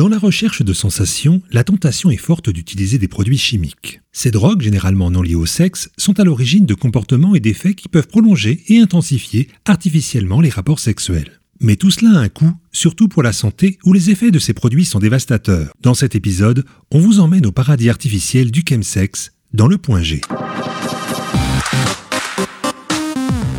Dans la recherche de sensations, la tentation est forte d'utiliser des produits chimiques. Ces drogues, généralement non liées au sexe, sont à l'origine de comportements et d'effets qui peuvent prolonger et intensifier artificiellement les rapports sexuels. Mais tout cela a un coût, surtout pour la santé, où les effets de ces produits sont dévastateurs. Dans cet épisode, on vous emmène au paradis artificiel du chemsex, dans le point G.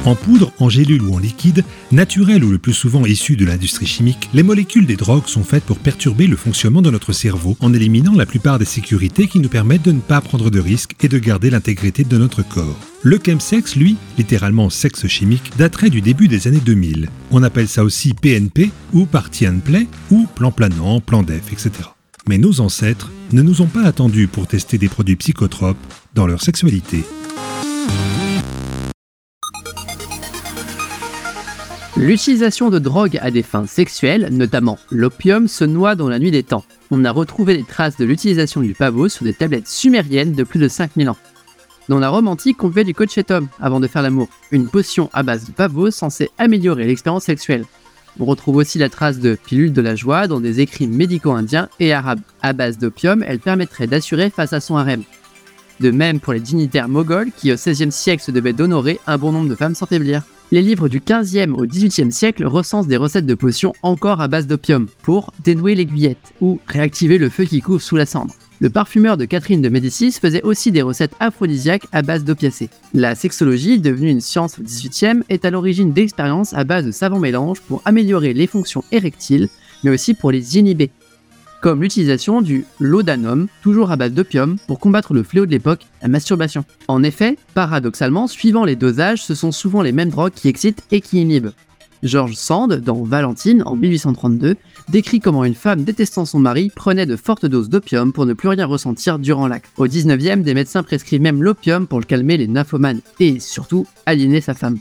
En poudre, en gélule ou en liquide, naturel ou le plus souvent issu de l'industrie chimique, les molécules des drogues sont faites pour perturber le fonctionnement de notre cerveau en éliminant la plupart des sécurités qui nous permettent de ne pas prendre de risques et de garder l'intégrité de notre corps. Le chemsex, lui, littéralement sexe chimique, daterait du début des années 2000. On appelle ça aussi PNP ou party and play ou plan planant, plan def, etc. Mais nos ancêtres ne nous ont pas attendus pour tester des produits psychotropes dans leur sexualité. L'utilisation de drogues à des fins sexuelles, notamment l'opium, se noie dans la nuit des temps. On a retrouvé des traces de l'utilisation du pavot sur des tablettes sumériennes de plus de 5000 ans. Dans la Rome antique, on buvait du cochetum avant de faire l'amour, une potion à base de pavot censée améliorer l'expérience sexuelle. On retrouve aussi la trace de pilule de la joie dans des écrits médicaux indiens et arabes. À base d'opium, elle permettrait d'assurer face à son harem. De même pour les dignitaires moghols qui au XVIe siècle devaient d'honorer un bon nombre de femmes sans faiblir. Les livres du 15e au 18e siècle recensent des recettes de potions encore à base d'opium pour dénouer l'aiguillette ou réactiver le feu qui couvre sous la cendre. Le parfumeur de Catherine de Médicis faisait aussi des recettes aphrodisiaques à base d'opiacés. La sexologie, devenue une science au 18e, est à l'origine d'expériences à base de savants mélanges pour améliorer les fonctions érectiles, mais aussi pour les inhiber comme l'utilisation du laudanum, toujours à base d'opium, pour combattre le fléau de l'époque, la masturbation. En effet, paradoxalement, suivant les dosages, ce sont souvent les mêmes drogues qui excitent et qui inhibent. George Sand, dans Valentine, en 1832, décrit comment une femme détestant son mari prenait de fortes doses d'opium pour ne plus rien ressentir durant l'acte. Au 19e, des médecins prescrivent même l'opium pour le calmer les nymphomanes et surtout aliéner sa femme.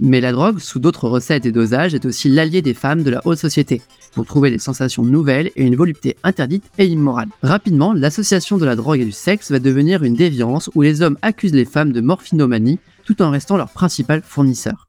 Mais la drogue, sous d'autres recettes et dosages, est aussi l'allié des femmes de la haute société pour trouver des sensations nouvelles et une volupté interdite et immorale. Rapidement, l'association de la drogue et du sexe va devenir une déviance où les hommes accusent les femmes de morphinomanie tout en restant leur principal fournisseur.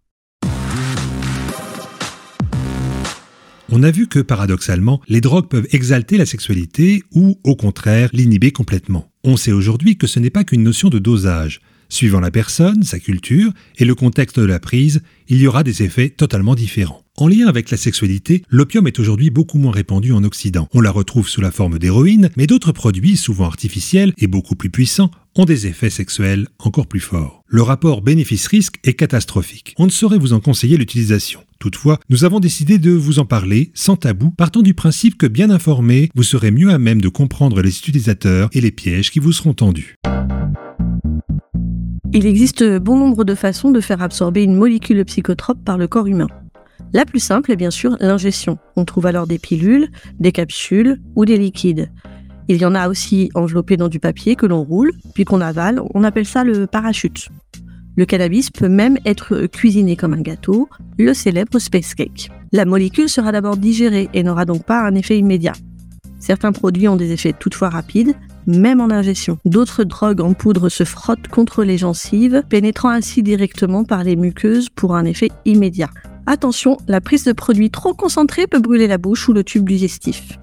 On a vu que paradoxalement, les drogues peuvent exalter la sexualité ou au contraire l'inhiber complètement. On sait aujourd'hui que ce n'est pas qu'une notion de dosage. Suivant la personne, sa culture et le contexte de la prise, il y aura des effets totalement différents. En lien avec la sexualité, l'opium est aujourd'hui beaucoup moins répandu en Occident. On la retrouve sous la forme d'héroïne, mais d'autres produits, souvent artificiels et beaucoup plus puissants, ont des effets sexuels encore plus forts. Le rapport bénéfice-risque est catastrophique. On ne saurait vous en conseiller l'utilisation. Toutefois, nous avons décidé de vous en parler sans tabou, partant du principe que bien informé, vous serez mieux à même de comprendre les utilisateurs et les pièges qui vous seront tendus. Il existe bon nombre de façons de faire absorber une molécule psychotrope par le corps humain. La plus simple est bien sûr l'ingestion. On trouve alors des pilules, des capsules ou des liquides. Il y en a aussi enveloppés dans du papier que l'on roule, puis qu'on avale. On appelle ça le parachute. Le cannabis peut même être cuisiné comme un gâteau, le célèbre space cake. La molécule sera d'abord digérée et n'aura donc pas un effet immédiat. Certains produits ont des effets toutefois rapides, même en ingestion. D'autres drogues en poudre se frottent contre les gencives, pénétrant ainsi directement par les muqueuses pour un effet immédiat. Attention, la prise de produits trop concentrés peut brûler la bouche ou le tube digestif.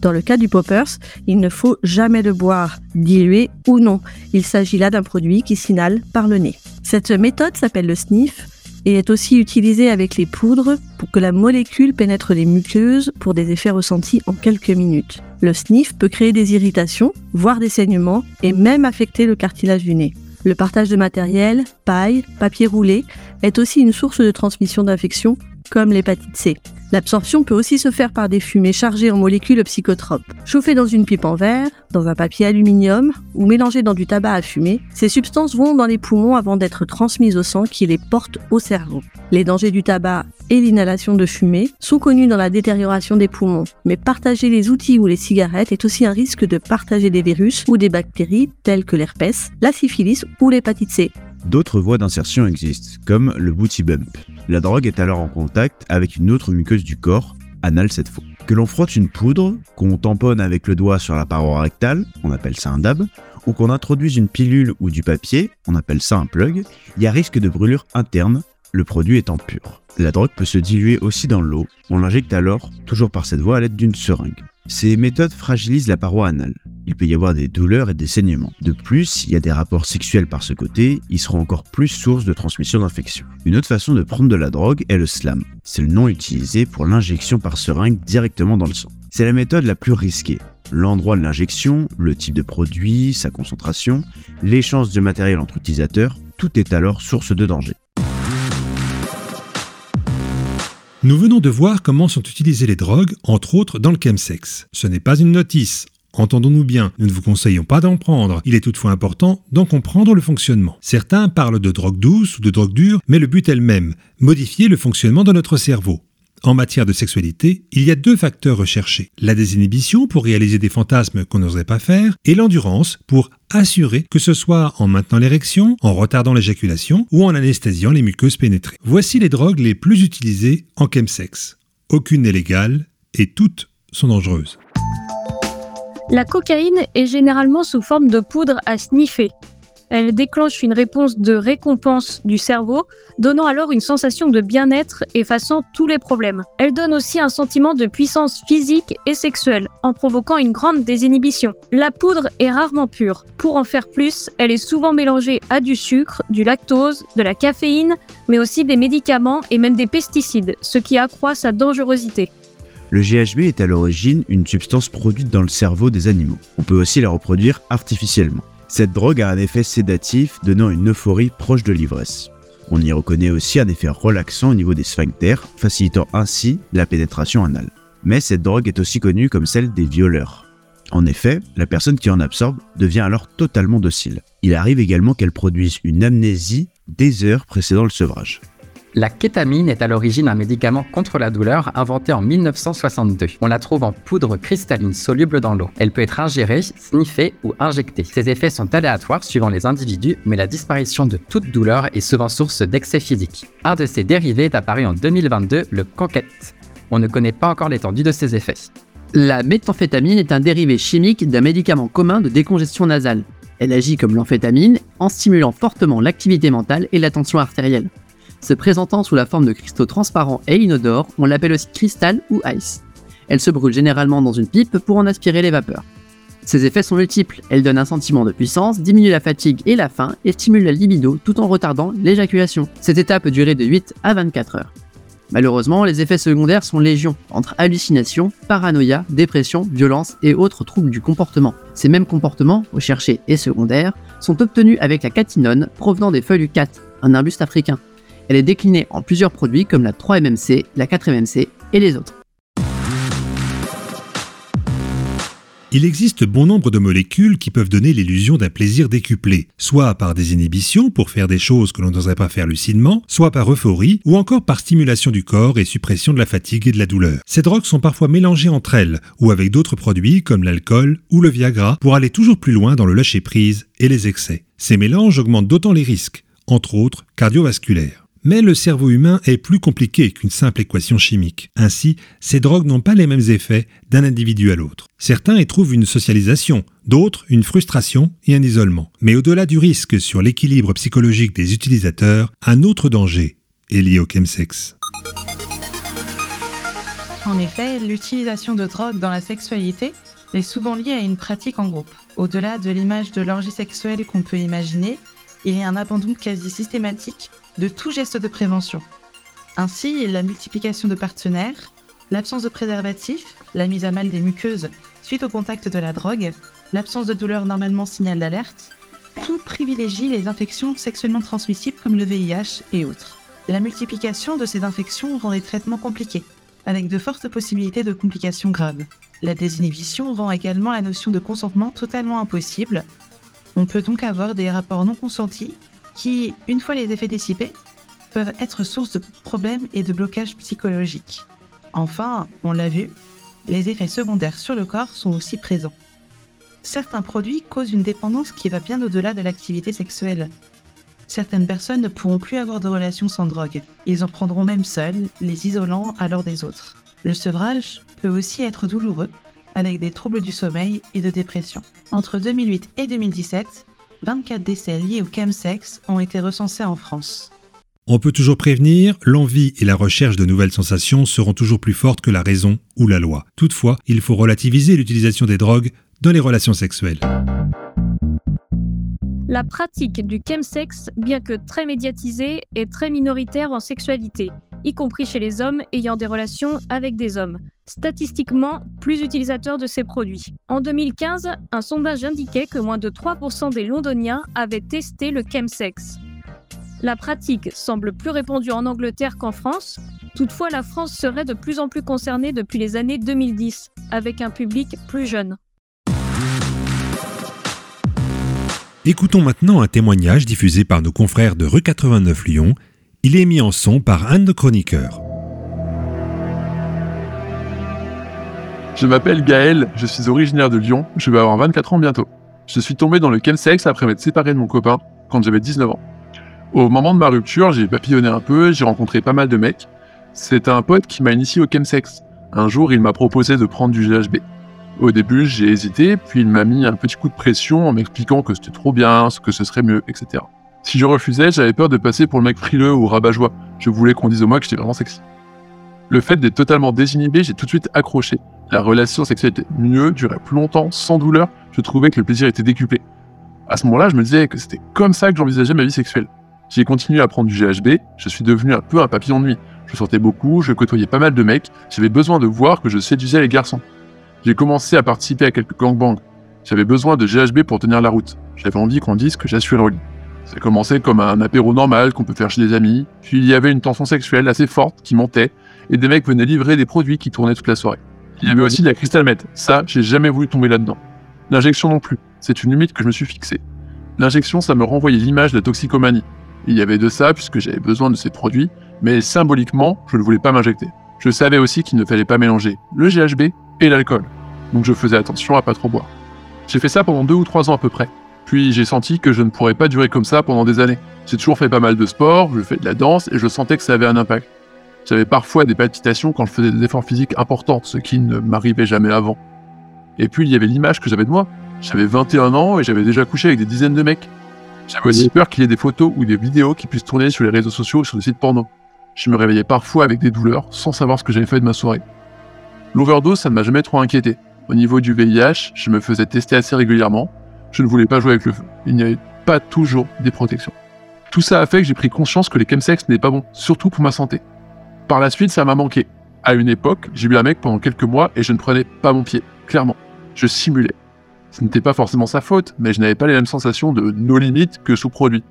Dans le cas du poppers, il ne faut jamais le boire, dilué ou non. Il s'agit là d'un produit qui s'inhale par le nez. Cette méthode s'appelle le sniff et est aussi utilisée avec les poudres pour que la molécule pénètre les muqueuses pour des effets ressentis en quelques minutes. Le sniff peut créer des irritations, voire des saignements et même affecter le cartilage du nez. Le partage de matériel, paille, papier roulé est aussi une source de transmission d'infections comme l'hépatite C. L'absorption peut aussi se faire par des fumées chargées en molécules psychotropes. Chauffées dans une pipe en verre, dans un papier aluminium ou mélangées dans du tabac à fumer, ces substances vont dans les poumons avant d'être transmises au sang qui les porte au cerveau. Les dangers du tabac et l'inhalation de fumée sont connus dans la détérioration des poumons, mais partager les outils ou les cigarettes est aussi un risque de partager des virus ou des bactéries telles que l'herpès, la syphilis ou l'hépatite C. D'autres voies d'insertion existent, comme le booty bump. La drogue est alors en contact avec une autre muqueuse du corps, anal cette fois. Que l'on frotte une poudre, qu'on tamponne avec le doigt sur la paroi rectale, on appelle ça un dab, ou qu'on introduise une pilule ou du papier, on appelle ça un plug, il y a risque de brûlure interne, le produit étant pur. La drogue peut se diluer aussi dans l'eau, on l'injecte alors, toujours par cette voie, à l'aide d'une seringue. Ces méthodes fragilisent la paroi anale. Il peut y avoir des douleurs et des saignements. De plus, s'il y a des rapports sexuels par ce côté, ils seront encore plus source de transmission d'infection. Une autre façon de prendre de la drogue est le slam. C'est le nom utilisé pour l'injection par seringue directement dans le sang. C'est la méthode la plus risquée. L'endroit de l'injection, le type de produit, sa concentration, l'échange de matériel entre utilisateurs, tout est alors source de danger. Nous venons de voir comment sont utilisées les drogues, entre autres dans le chemsex. Ce n'est pas une notice. Entendons-nous bien, nous ne vous conseillons pas d'en prendre. Il est toutefois important d'en comprendre le fonctionnement. Certains parlent de drogue douce ou de drogue dure, mais le but est le même, modifier le fonctionnement de notre cerveau. En matière de sexualité, il y a deux facteurs recherchés. La désinhibition pour réaliser des fantasmes qu'on n'oserait pas faire et l'endurance pour assurer que ce soit en maintenant l'érection, en retardant l'éjaculation ou en anesthésiant les muqueuses pénétrées. Voici les drogues les plus utilisées en chemsex. Aucune n'est légale et toutes sont dangereuses. La cocaïne est généralement sous forme de poudre à sniffer. Elle déclenche une réponse de récompense du cerveau, donnant alors une sensation de bien-être, effaçant tous les problèmes. Elle donne aussi un sentiment de puissance physique et sexuelle, en provoquant une grande désinhibition. La poudre est rarement pure. Pour en faire plus, elle est souvent mélangée à du sucre, du lactose, de la caféine, mais aussi des médicaments et même des pesticides, ce qui accroît sa dangerosité. Le GHB est à l'origine une substance produite dans le cerveau des animaux. On peut aussi la reproduire artificiellement. Cette drogue a un effet sédatif donnant une euphorie proche de l'ivresse. On y reconnaît aussi un effet relaxant au niveau des sphincters, facilitant ainsi la pénétration anale. Mais cette drogue est aussi connue comme celle des violeurs. En effet, la personne qui en absorbe devient alors totalement docile. Il arrive également qu'elle produise une amnésie des heures précédant le sevrage. La kétamine est à l'origine un médicament contre la douleur inventé en 1962. On la trouve en poudre cristalline soluble dans l'eau. Elle peut être ingérée, sniffée ou injectée. Ses effets sont aléatoires suivant les individus, mais la disparition de toute douleur est souvent source d'excès physique. Un de ses dérivés est apparu en 2022, le coquette. On ne connaît pas encore l'étendue de ses effets. La méthamphétamine est un dérivé chimique d'un médicament commun de décongestion nasale. Elle agit comme l'amphétamine en stimulant fortement l'activité mentale et la tension artérielle. Se présentant sous la forme de cristaux transparents et inodores, on l'appelle aussi cristal ou ice. Elle se brûle généralement dans une pipe pour en aspirer les vapeurs. Ses effets sont multiples, elle donne un sentiment de puissance, diminue la fatigue et la faim et stimule la libido tout en retardant l'éjaculation. Cette étape peut durer de 8 à 24 heures. Malheureusement, les effets secondaires sont légion, entre hallucinations, paranoïa, dépression, violence et autres troubles du comportement. Ces mêmes comportements, recherchés et secondaires, sont obtenus avec la catinone provenant des feuilles du cat, un arbuste africain. Elle est déclinée en plusieurs produits comme la 3-MMC, la 4-MMC et les autres. Il existe bon nombre de molécules qui peuvent donner l'illusion d'un plaisir décuplé, soit par des inhibitions pour faire des choses que l'on n'oserait pas faire lucidement, soit par euphorie, ou encore par stimulation du corps et suppression de la fatigue et de la douleur. Ces drogues sont parfois mélangées entre elles, ou avec d'autres produits comme l'alcool ou le Viagra, pour aller toujours plus loin dans le lâcher-prise et les excès. Ces mélanges augmentent d'autant les risques, entre autres cardiovasculaires. Mais le cerveau humain est plus compliqué qu'une simple équation chimique. Ainsi, ces drogues n'ont pas les mêmes effets d'un individu à l'autre. Certains y trouvent une socialisation, d'autres une frustration et un isolement. Mais au-delà du risque sur l'équilibre psychologique des utilisateurs, un autre danger est lié au chemsex. En effet, l'utilisation de drogue dans la sexualité est souvent liée à une pratique en groupe. Au-delà de l'image de l'orgie sexuelle qu'on peut imaginer, il y a un abandon quasi systématique de tout geste de prévention. Ainsi, la multiplication de partenaires, l'absence de préservatif, la mise à mal des muqueuses suite au contact de la drogue, l'absence de douleur normalement signal d'alerte, tout privilégie les infections sexuellement transmissibles comme le VIH et autres. La multiplication de ces infections rend les traitements compliqués, avec de fortes possibilités de complications graves. La désinhibition rend également la notion de consentement totalement impossible. On peut donc avoir des rapports non consentis qui, une fois les effets dissipés, peuvent être source de problèmes et de blocages psychologiques. Enfin, on l'a vu, les effets secondaires sur le corps sont aussi présents. Certains produits causent une dépendance qui va bien au-delà de l'activité sexuelle. Certaines personnes ne pourront plus avoir de relations sans drogue. Ils en prendront même seuls, les isolant alors des autres. Le sevrage peut aussi être douloureux, avec des troubles du sommeil et de dépression. Entre 2008 et 2017, 24 décès liés au chemsex ont été recensés en France. On peut toujours prévenir, l'envie et la recherche de nouvelles sensations seront toujours plus fortes que la raison ou la loi. Toutefois, il faut relativiser l'utilisation des drogues dans les relations sexuelles. La pratique du chemsex, bien que très médiatisée, est très minoritaire en sexualité, y compris chez les hommes ayant des relations avec des hommes. Statistiquement, plus utilisateurs de ces produits. En 2015, un sondage indiquait que moins de 3% des Londoniens avaient testé le chemsex. La pratique semble plus répandue en Angleterre qu'en France. Toutefois, la France serait de plus en plus concernée depuis les années 2010, avec un public plus jeune. Écoutons maintenant un témoignage diffusé par nos confrères de Rue 89 Lyon. Il est mis en son par nos chroniqueurs. Je m'appelle Gaël, je suis originaire de Lyon, je vais avoir 24 ans bientôt. Je suis tombé dans le chemsex après m'être séparé de mon copain quand j'avais 19 ans. Au moment de ma rupture, j'ai papillonné un peu, j'ai rencontré pas mal de mecs. C'est un pote qui m'a initié au chemsex. Un jour, il m'a proposé de prendre du GHB. Au début, j'ai hésité, puis il m'a mis un petit coup de pression en m'expliquant que c'était trop bien, que ce serait mieux, etc. Si je refusais, j'avais peur de passer pour le mec frileux ou rabat-joie. Je voulais qu'on dise au moi que j'étais vraiment sexy. Le fait d'être totalement désinhibé, j'ai tout de suite accroché. La relation sexuelle était mieux, durait plus longtemps, sans douleur. Je trouvais que le plaisir était décuplé. À ce moment-là, je me disais que c'était comme ça que j'envisageais ma vie sexuelle. J'ai continué à prendre du GHB, je suis devenu un peu un papillon nuit. Je sortais beaucoup, je côtoyais pas mal de mecs, j'avais besoin de voir que je séduisais les garçons. J'ai commencé à participer à quelques gangbangs. J'avais besoin de GHB pour tenir la route. J'avais envie qu'on dise que j'assurais le lit. Ça commençait comme un apéro normal qu'on peut faire chez des amis, puis il y avait une tension sexuelle assez forte qui montait, et des mecs venaient livrer des produits qui tournaient toute la soirée. Il y avait aussi de la crystal meth. Ça, j'ai jamais voulu tomber là-dedans. L'injection non plus. C'est une limite que je me suis fixée. L'injection, ça me renvoyait l'image de la toxicomanie. Il y avait de ça puisque j'avais besoin de ces produits, mais symboliquement, je ne voulais pas m'injecter. Je savais aussi qu'il ne fallait pas mélanger le GHB et l'alcool, donc je faisais attention à pas trop boire. J'ai fait ça pendant deux ou trois ans à peu près. Puis j'ai senti que je ne pourrais pas durer comme ça pendant des années. J'ai toujours fait pas mal de sport, je fais de la danse et je sentais que ça avait un impact. J'avais parfois des palpitations quand je faisais des efforts physiques importants, ce qui ne m'arrivait jamais avant. Et puis il y avait l'image que j'avais de moi. J'avais 21 ans et j'avais déjà couché avec des dizaines de mecs. J'avais aussi peur qu'il y ait des photos ou des vidéos qui puissent tourner sur les réseaux sociaux ou sur des sites porno. Je me réveillais parfois avec des douleurs sans savoir ce que j'avais fait de ma soirée. L'overdose, ça ne m'a jamais trop inquiété. Au niveau du VIH, je me faisais tester assez régulièrement. Je ne voulais pas jouer avec le feu. Il n'y avait pas toujours des protections. Tout ça a fait que j'ai pris conscience que les chemsex n'est pas bon, surtout pour ma santé. Par la suite, ça m'a manqué. À une époque, j'ai eu un mec pendant quelques mois et je ne prenais pas mon pied, clairement. Je simulais. Ce n'était pas forcément sa faute, mais je n'avais pas les mêmes sensations de nos limites que sous-produit.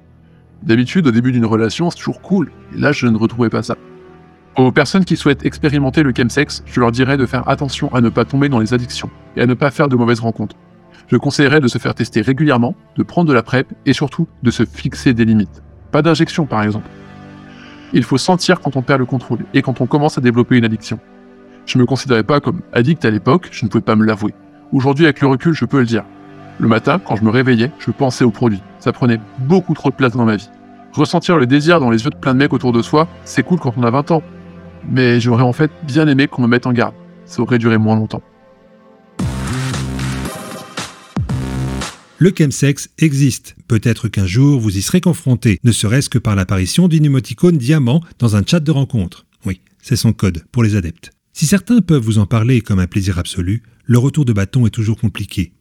D'habitude, au début d'une relation, c'est toujours cool, et là, je ne retrouvais pas ça. Aux personnes qui souhaitent expérimenter le chemsex, je leur dirais de faire attention à ne pas tomber dans les addictions et à ne pas faire de mauvaises rencontres. Je conseillerais de se faire tester régulièrement, de prendre de la PrEP et surtout de se fixer des limites. Pas d'injection par exemple. Il faut sentir quand on perd le contrôle et quand on commence à développer une addiction. Je me considérais pas comme addict à l'époque, je ne pouvais pas me l'avouer. Aujourd'hui, avec le recul, je peux le dire. Le matin, quand je me réveillais, je pensais aux produits. Ça prenait beaucoup trop de place dans ma vie. Ressentir le désir dans les yeux de plein de mecs autour de soi, c'est cool quand on a 20 ans. Mais j'aurais en fait bien aimé qu'on me mette en garde. Ça aurait duré moins longtemps. Le chemsex existe. Peut-être qu'un jour vous y serez confronté, ne serait-ce que par l'apparition d'une émoticône diamant dans un chat de rencontre. Oui, c'est son code pour les adeptes. Si certains peuvent vous en parler comme un plaisir absolu, le retour de bâton est toujours compliqué.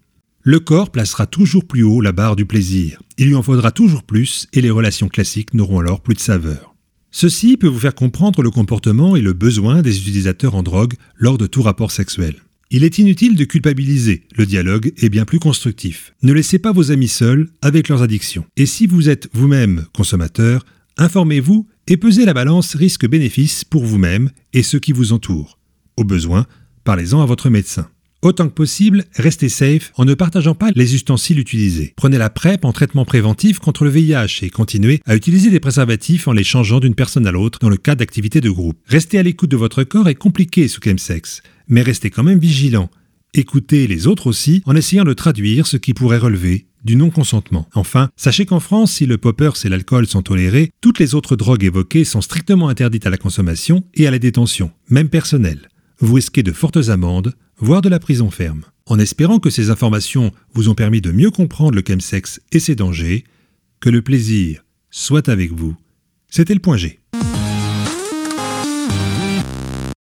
Le corps placera toujours plus haut la barre du plaisir. Il lui en faudra toujours plus et les relations classiques n'auront alors plus de saveur. Ceci peut vous faire comprendre le comportement et le besoin des utilisateurs en drogue lors de tout rapport sexuel. Il est inutile de culpabiliser, le dialogue est bien plus constructif. Ne laissez pas vos amis seuls avec leurs addictions. Et si vous êtes vous-même consommateur, informez-vous et pesez la balance risque-bénéfice pour vous-même et ceux qui vous entourent. Au besoin, parlez-en à votre médecin. Autant que possible, restez safe en ne partageant pas les ustensiles utilisés. Prenez la PrEP en traitement préventif contre le VIH et continuez à utiliser des préservatifs en les changeant d'une personne à l'autre dans le cas d'activités de groupe. Rester à l'écoute de votre corps est compliqué sous chemsex, mais restez quand même vigilant. Écoutez les autres aussi en essayant de traduire ce qui pourrait relever du non-consentement. Enfin, sachez qu'en France, si le poppers et l'alcool sont tolérés, toutes les autres drogues évoquées sont strictement interdites à la consommation et à la détention, même personnelle. Vous risquez de fortes amendes, voire de la prison ferme. En espérant que ces informations vous ont permis de mieux comprendre le chemsex et ses dangers, que le plaisir soit avec vous. C'était le point G.